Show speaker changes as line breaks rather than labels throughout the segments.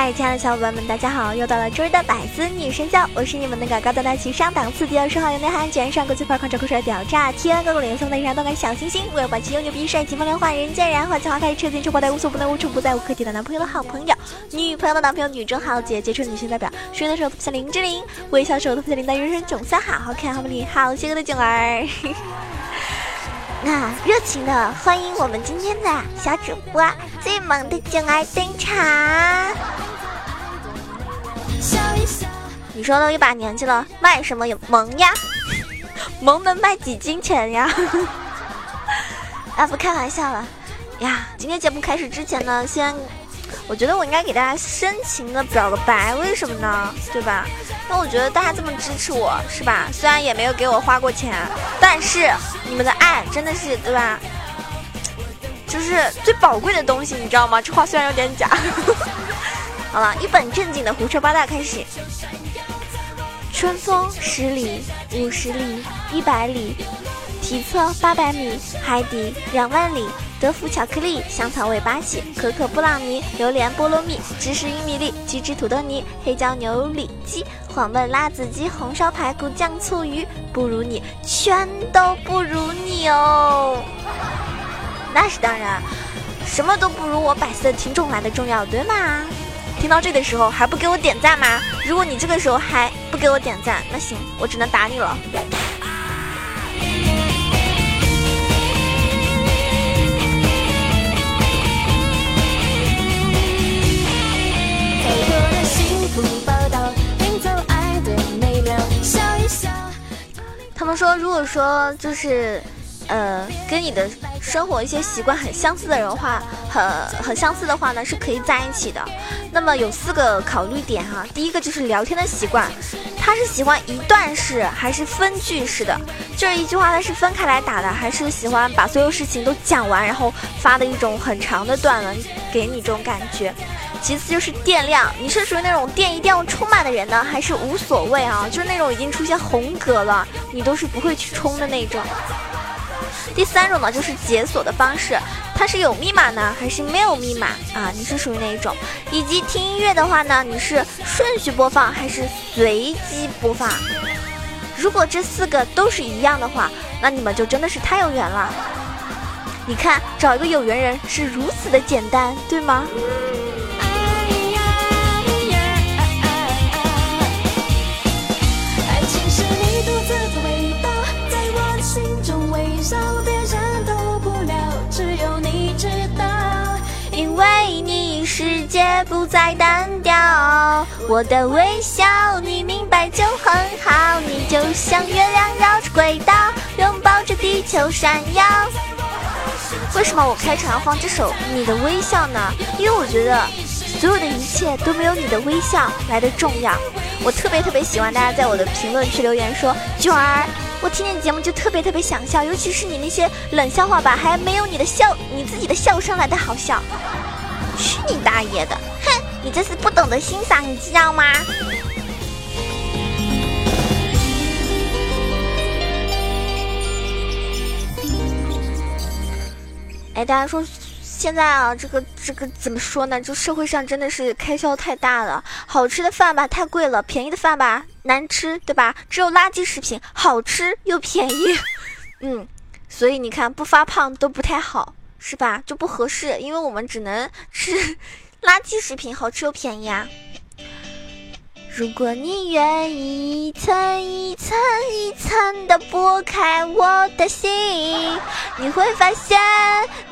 嗨亲爱的小伙伴们，大家好！又到了周日的百思女神教，我是你们那个高大气上档次、第二说好有内涵、卷上国际范、狂拽酷帅屌炸天、高冷脸送的一上动感小星星，为了把其又牛逼帅气风流换人见人花见花开车见车爆胎无所不能无处不在无可替代男朋友的好朋友，女朋友的男朋友女中豪杰，杰出女性代表，睡的时候特别像林志玲，微笑的时候特别像林黛玉，人生总算好好看好美丽好邪恶的囧儿。那热情的欢迎我们今天的小主播最萌的囧儿登场。笑一笑你说都一把年纪了，卖什么萌呀？萌能卖几斤钱呀？啊，不开玩笑了呀！今天节目开始之前呢，先，我觉得我应该给大家深情的表个白，为什么呢？对吧？那我觉得大家这么支持我，是吧？虽然也没有给我花过钱，但是你们的爱真的是，对吧？就是最宝贵的东西，你知道吗？这话虽然有点假。好了，一本正经的胡说八道开始。春风十里，五十里，一百里，体测八百米，海底两万里。德芙巧克力，香草味八喜，可可布朗尼，榴莲菠萝蜜，芝士玉米粒，鸡汁土豆泥，黑椒牛里脊，黄焖辣子鸡，红烧排骨酱醋鱼，不如你，全都不如你哦。那是当然，什么都不如我百思的听众来的重要，对吗？听到这的时候还不给我点赞吗？如果你这个时候还不给我点赞，那行，我只能打你了。他们说，如果说就是。呃，跟你的生活一些习惯很相似的人话，很很相似的话呢，是可以在一起的。那么有四个考虑点哈，第一个就是聊天的习惯，他是喜欢一段式还是分句式的？就是一句话他是分开来打的，还是喜欢把所有事情都讲完，然后发的一种很长的段文给你这种感觉？其次就是电量，你是属于那种电一定要充满的人呢，还是无所谓啊？就是那种已经出现红格了，你都是不会去充的那种。第三种呢，就是解锁的方式，它是有密码呢，还是没有密码啊？你是属于哪一种？以及听音乐的话呢，你是顺序播放还是随机播放？如果这四个都是一样的话，那你们就真的是太有缘了。你看，找一个有缘人是如此的简单，对吗？再单调，我的微笑你明白就很好。你就像月亮绕着轨道，拥抱着地球闪耀。为什么我开场要放这首《你的微笑》呢？因为我觉得所有的一切都没有你的微笑来的重要。我特别特别喜欢大家在我的评论区留言说：“卷儿，我听见节目就特别特别想笑，尤其是你那些冷笑话吧，还没有你的笑，你自己的笑声来的好笑。”去你大爷的！哼，你这是不懂得欣赏，你知道吗？哎，大家说现在啊，这个这个怎么说呢？就社会上真的是开销太大了，好吃的饭吧太贵了，便宜的饭吧难吃，对吧？只有垃圾食品好吃又便宜，嗯，所以你看不发胖都不太好。是吧？就不合适，因为我们只能吃 垃圾食品，好吃又便宜啊。如果你愿意一层一层一层的剥开我的心，你会发现，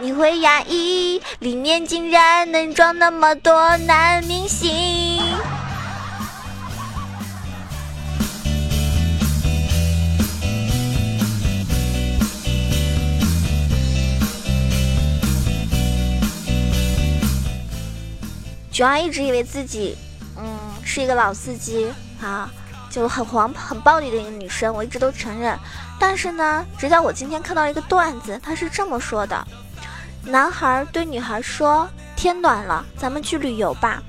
你会压抑，里面竟然能装那么多男明星。熊二一直以为自己，嗯，是一个老司机啊，就很黄很暴力的一个女生，我一直都承认。但是呢，直到我今天看到一个段子，他是这么说的：男孩对女孩说：“天暖了，咱们去旅游吧。”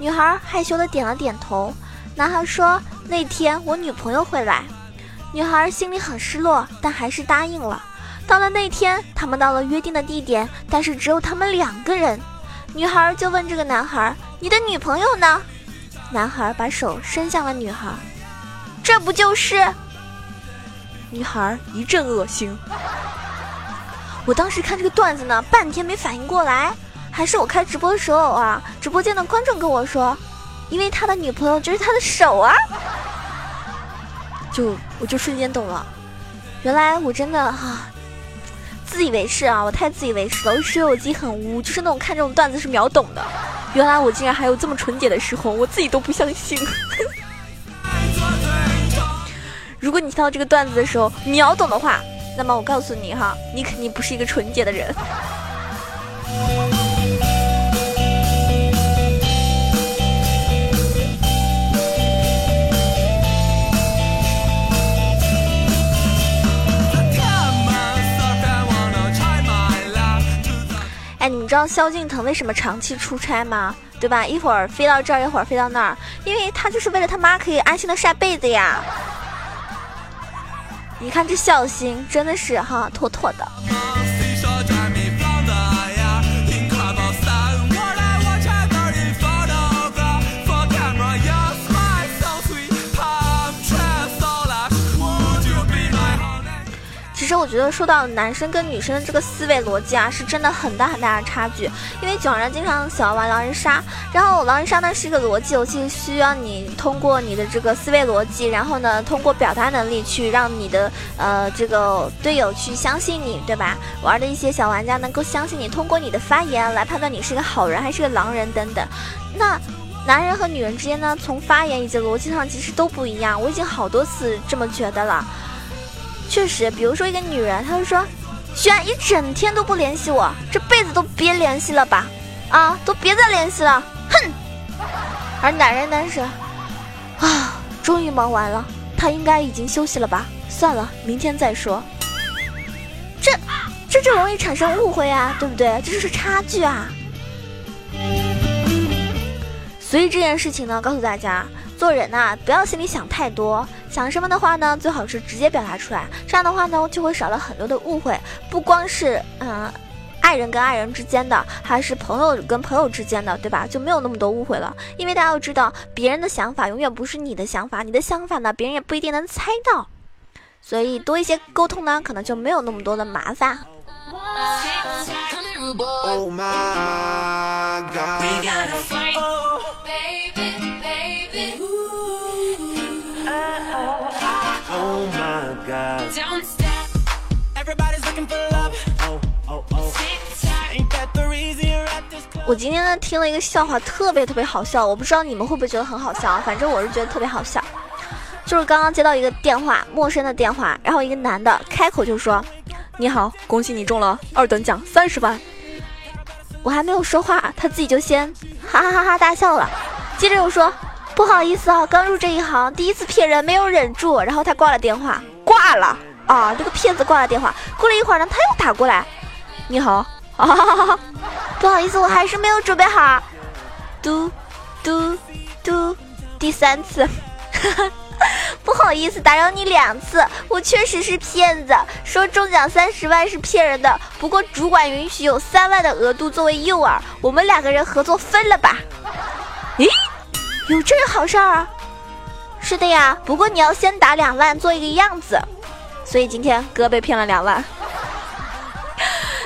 女孩害羞的点了点头。男孩说：“那天我女朋友会来。”女孩心里很失落，但还是答应了。到了那天，他们到了约定的地点，但是只有他们两个人。女孩就问这个男孩：“你的女朋友呢？”男孩把手伸向了女孩：“这不就是？”女孩一阵恶心。我当时看这个段子呢，半天没反应过来。还是我开直播的时候啊，直播间的观众跟我说，因为他的女朋友就是他的手啊，就我就瞬间懂了，原来我真的哈自以为是啊，我太自以为是了，我室友机很污，就是那种看这种段子是秒懂的。原来我竟然还有这么纯洁的时候，我自己都不相信。如果你听到这个段子的时候秒懂的话，那么我告诉你哈，你肯定不是一个纯洁的人。哎，你们知道萧敬腾为什么长期出差吗？对吧？一会儿飞到这儿，一会儿飞到那儿，因为他就是为了他妈可以安心的晒被子呀。你看这孝心，真的是哈妥妥的。实我觉得说到男生跟女生的这个思维逻辑啊，是真的很大很大的差距。因为囧人经常喜欢玩狼人杀，然后狼人杀呢是一个逻辑游戏，需要你通过你的这个思维逻辑，然后呢通过表达能力去让你的呃这个队友去相信你，对吧？玩的一些小玩家能够相信你，通过你的发言来判断你是个好人还是个狼人等等。那男人和女人之间呢，从发言以及逻辑上其实都不一样。我已经好多次这么觉得了。确实，比如说一个女人，她就说：“轩一整天都不联系我，这辈子都别联系了吧，啊，都别再联系了，哼。”而男人呢是：“啊，终于忙完了，他应该已经休息了吧？算了，明天再说。”这这就容易产生误会啊，对不对？这就是差距啊。所以这件事情呢，告诉大家。做人呐，不要心里想太多，想什么的话呢，最好是直接表达出来。这样的话呢，就会少了很多的误会。不光是嗯，爱人跟爱人之间的，还是朋友跟朋友之间的，对吧？就没有那么多误会了。因为大家要知道，别人的想法永远不是你的想法，你的想法呢，别人也不一定能猜到。所以多一些沟通呢，可能就没有那么多的麻烦。我今天呢听了一个笑话，特别特别好笑。我不知道你们会不会觉得很好笑，反正我是觉得特别好笑。就是刚刚接到一个电话，陌生的电话，然后一个男的开口就说：“你好，恭喜你中了二等奖三十万。”我还没有说话，他自己就先哈哈哈哈大笑了，接着又说：“不好意思啊，刚入这一行，第一次骗人没有忍住。”然后他挂了电话，挂了啊，这个骗子挂了电话。过了一会儿呢，他又打过来：“你好。”啊，不好意思，我还是没有准备好。嘟嘟嘟，第三次，不好意思，打扰你两次。我确实是骗子，说中奖三十万是骗人的。不过主管允许有三万的额度作为诱饵，我们两个人合作分了吧？咦，有这好事儿啊？是的呀，不过你要先打两万做一个样子。所以今天哥被骗了两万。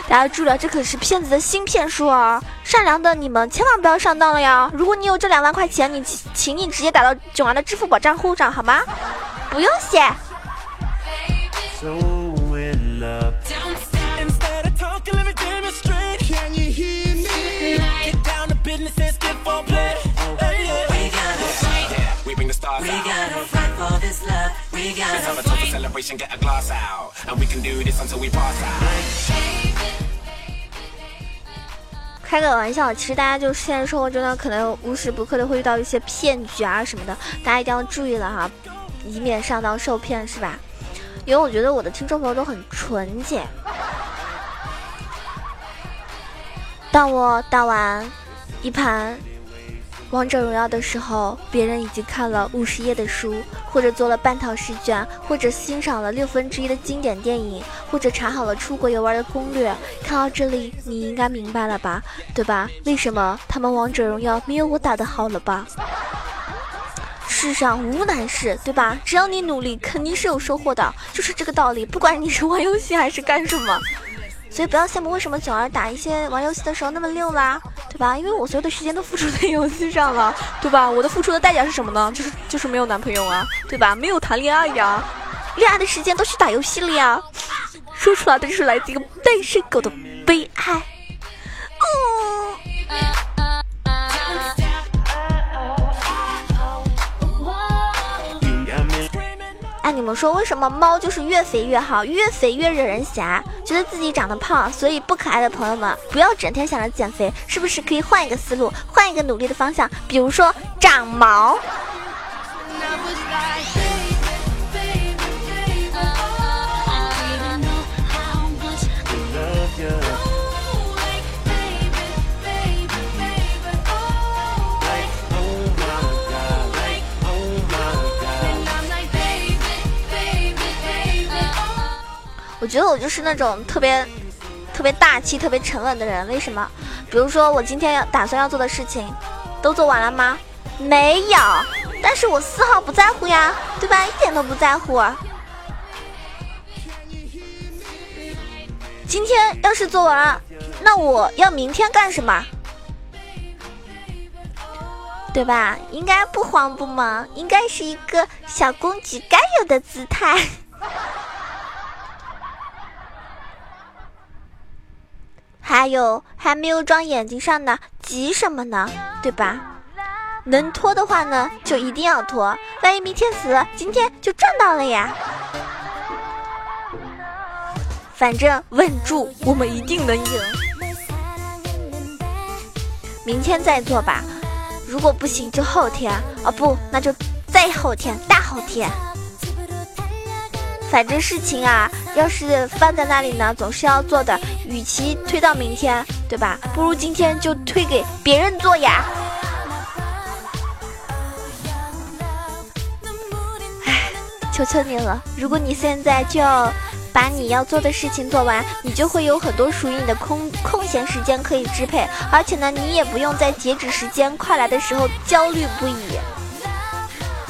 大家注意了，这可是骗子的新骗术啊！善良的你们千万不要上当了呀！如果你有这两万块钱，你请你直接打到囧儿的支付宝账户上好吗？不用谢。yeah，开个玩笑。其实大家就现实生活中呢，可能无时不刻的会遇到一些骗局啊什么的，大家一定要注意了哈，以免上当受骗是吧？因为我觉得我的听众朋友都很纯洁。但我打完一盘。王者荣耀的时候，别人已经看了五十页的书，或者做了半套试卷，或者欣赏了六分之一的经典电影，或者查好了出国游玩的攻略。看到这里，你应该明白了吧？对吧？为什么他们王者荣耀没有我打的好了吧？世上无难事，对吧？只要你努力，肯定是有收获的，就是这个道理。不管你是玩游戏还是干什么。所以不要羡慕为什么九儿打一些玩游戏的时候那么溜啦，对吧？因为我所有的时间都付出在游戏上了，对吧？我的付出的代价是什么呢？就是就是没有男朋友啊，对吧？没有谈恋爱呀，恋爱的时间都去打游戏了呀。说出来的就是来自一个单身狗的悲哀。嗯。你们说为什么猫就是越肥越好，越肥越惹人嫌？觉得自己长得胖，所以不可爱的朋友们，不要整天想着减肥，是不是可以换一个思路，换一个努力的方向？比如说长毛。觉得我就是那种特别、特别大气、特别沉稳的人。为什么？比如说我今天要打算要做的事情，都做完了吗？没有。但是我丝毫不在乎呀，对吧？一点都不在乎。今天要是做完了，那我要明天干什么？对吧？应该不慌不忙，应该是一个小公举该有的姿态。还有还没有装眼睛上呢，急什么呢？对吧？能拖的话呢，就一定要拖。万一明天死了，今天就赚到了呀。反正稳住，我们一定能赢。明天再做吧，如果不行就后天。哦不，那就再后天，大后天。反正事情啊，要是放在那里呢，总是要做的。与其推到明天，对吧？不如今天就推给别人做呀。唉，求求你了，如果你现在就要把你要做的事情做完，你就会有很多属于你的空空闲时间可以支配，而且呢，你也不用在截止时间快来的时候焦虑不已。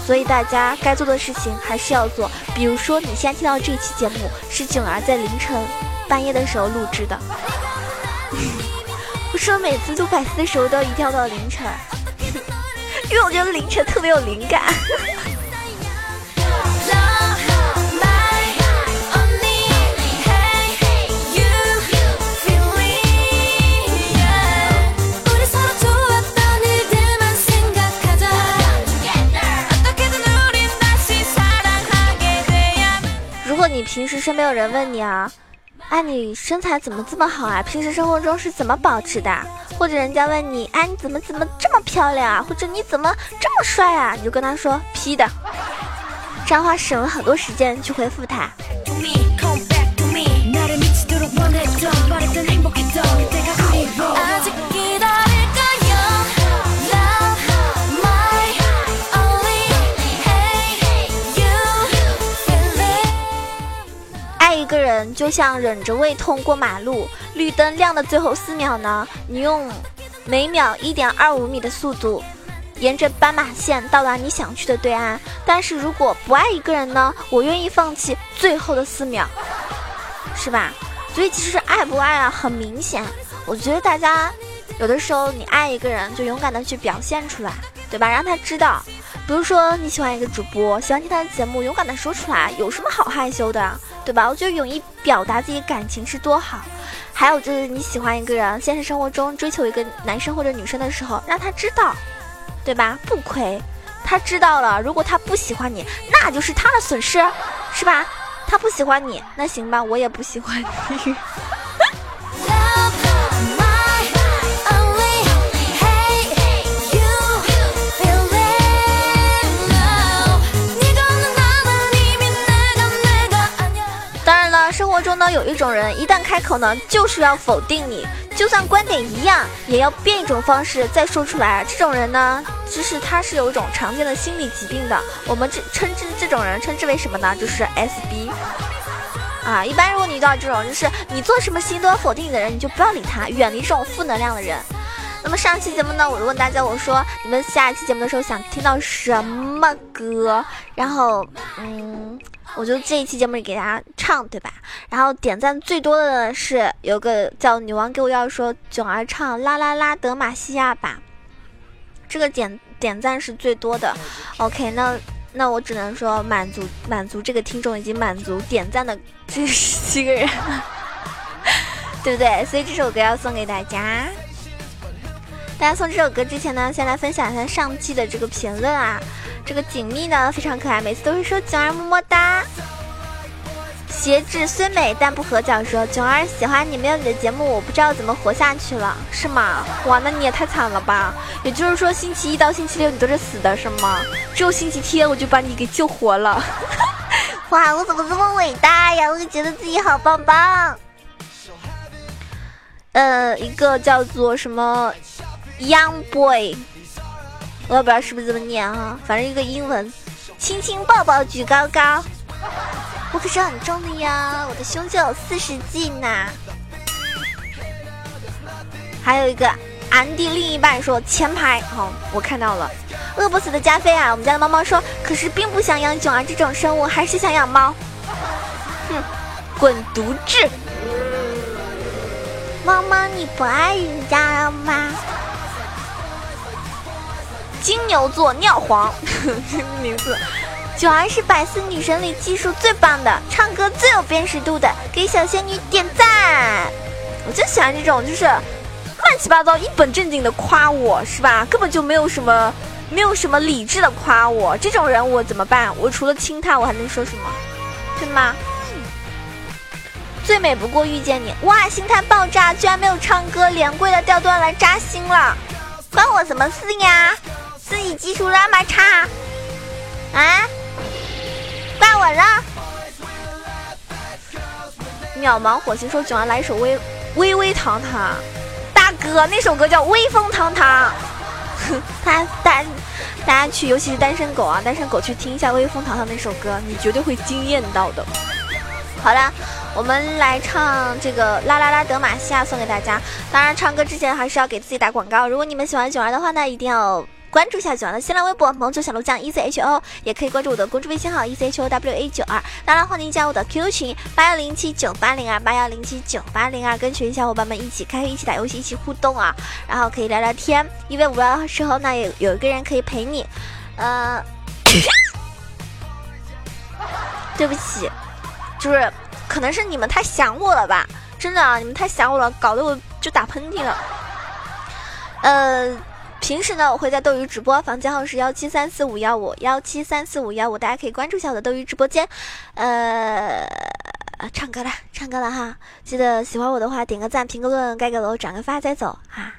所以大家该做的事情还是要做，比如说你现在听到这期节目是囧儿在凌晨半夜的时候录制的。我说每次录百思的时候都要一定要到凌晨，因为我觉得凌晨特别有灵感。平时身边有人问你啊，哎，你身材怎么这么好啊？平时生活中是怎么保持的？或者人家问你，哎，你怎么怎么这么漂亮啊？或者你怎么这么帅啊？你就跟他说 P 的，这样话省了很多时间去回复他。就像忍着胃痛过马路，绿灯亮的最后四秒呢，你用每秒一点二五米的速度，沿着斑马线到达你想去的对岸。但是如果不爱一个人呢，我愿意放弃最后的四秒，是吧？所以其实爱不爱啊，很明显。我觉得大家有的时候你爱一个人，就勇敢的去表现出来，对吧？让他知道。比如说你喜欢一个主播，喜欢听他的节目，勇敢的说出来，有什么好害羞的，对吧？我觉得勇于表达自己感情是多好。还有就是你喜欢一个人，现实生活中追求一个男生或者女生的时候，让他知道，对吧？不亏，他知道了，如果他不喜欢你，那就是他的损失，是吧？他不喜欢你，那行吧，我也不喜欢你。种人，一旦开口呢，就是要否定你，就算观点一样，也要变一种方式再说出来。这种人呢，就是他是有一种常见的心理疾病的。我们这称之这种人称之为什么呢？就是 SB。啊，一般如果你遇到这种，就是你做什么事情都要否定你的人，你就不要理他，远离这种负能量的人。那么上期节目呢，我就问大家，我说你们下一期节目的时候想听到什么歌？然后，嗯，我就这一期节目里给大家唱，对吧？然后点赞最多的是有个叫女王给我要说囧儿唱啦啦啦德玛西亚吧，这个点点赞是最多的。OK，那。那我只能说满足满足这个听众以及满足点赞的这十七个人，对不对？所以这首歌要送给大家。大家送这首歌之前呢，先来分享一下上期的这个评论啊。这个锦觅呢非常可爱，每次都会说囧儿么么哒。鞋质虽美但不合脚，说囧儿喜欢你，没有你的节目我不知道怎么活下去了，是吗？哇，那你也太惨了吧！也就是说星期一到星期六你都是死的，是吗？只有星期天我就把你给救活了。哇，我怎么这么伟大呀？我觉得自己好棒棒。呃，一个叫做什么 Young Boy，我也不知道是不是这么念啊，反正一个英文，亲亲抱抱举高高。我可是很重的呀，我的胸就有四十斤呢。还有一个安迪另一半说前排，好，我看到了。饿不死的加菲啊，我们家的猫猫说，可是并不想养囧儿这种生物，还是想养猫。哼，滚犊子！猫猫你不爱人家了吗？金牛座尿黄，这个名字。九儿是百思女神里技术最棒的，唱歌最有辨识度的，给小仙女点赞！我就喜欢这种，就是乱七八糟、一本正经的夸我，是吧？根本就没有什么，没有什么理智的夸我，这种人我怎么办？我除了亲他，我还能说什么？对吗？最美不过遇见你，哇！心态爆炸，居然没有唱歌，连跪的掉段来扎心了，关我什么事呀？自己技术那么差，啊？怪我了！渺茫火星说：“九儿来一首微微微堂堂，大哥，那首歌叫《威风堂堂》。他单大家去，尤其是单身狗啊，单身狗去听一下《威风堂堂》那首歌，你绝对会惊艳到的。好了，我们来唱这个《啦啦啦德玛西亚》，送给大家。当然，唱歌之前还是要给自己打广告。如果你们喜欢九儿的话呢，一定要。关注一下九儿的新浪微博萌九小鹿酱 E C H O，也可以关注我的公众微信号 E C H O W A 九二。当然欢迎加我的 QQ 群八幺零七九八零二八幺零七九八零二，跟群小伙伴们一起开黑，一起打游戏，一起互动啊！然后可以聊聊天，因为无聊的时候呢，有有一个人可以陪你。呃，对不起，就是可能是你们太想我了吧？真的啊，你们太想我了，搞得我就打喷嚏了。呃。平时呢，我会在斗鱼直播，房间号是幺七三四五幺五幺七三四五幺五，大家可以关注一下我的斗鱼直播间。呃，唱歌了，唱歌了哈！记得喜欢我的话，点个赞，评个论，盖个楼，转个发再走哈。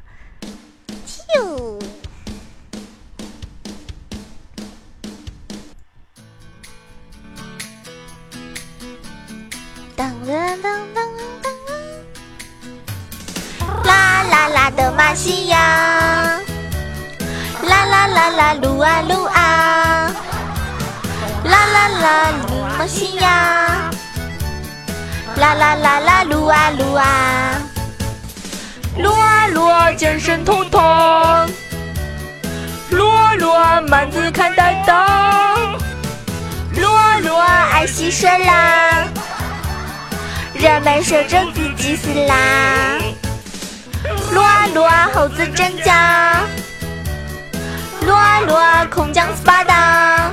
当当当当当。啦啦啦的马西亚。啦啦噜啊噜啊，啦啦啦噜么西呀，啦啦啦啦噜啊噜啊，噜啊噜啊健身通通，噜啊噜啊满子看呆当，噜啊噜啊爱惜水啦，人们说着自己死啦，噜啊噜啊猴子真啊撸啊，空降斯巴达！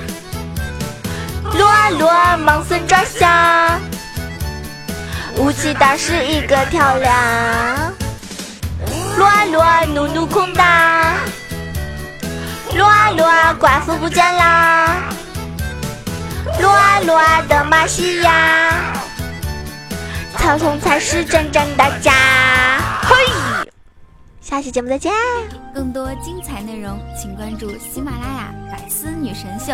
撸啊撸啊，盲僧抓瞎！武器大师一个跳梁！撸啊撸啊，怒怒空打！撸啊撸啊，寡妇不见啦！撸啊撸啊，德玛西亚！草丛才是真正的家！嘿。下期节目再见。
更多精彩内容，请关注喜马拉雅《百思女神秀》。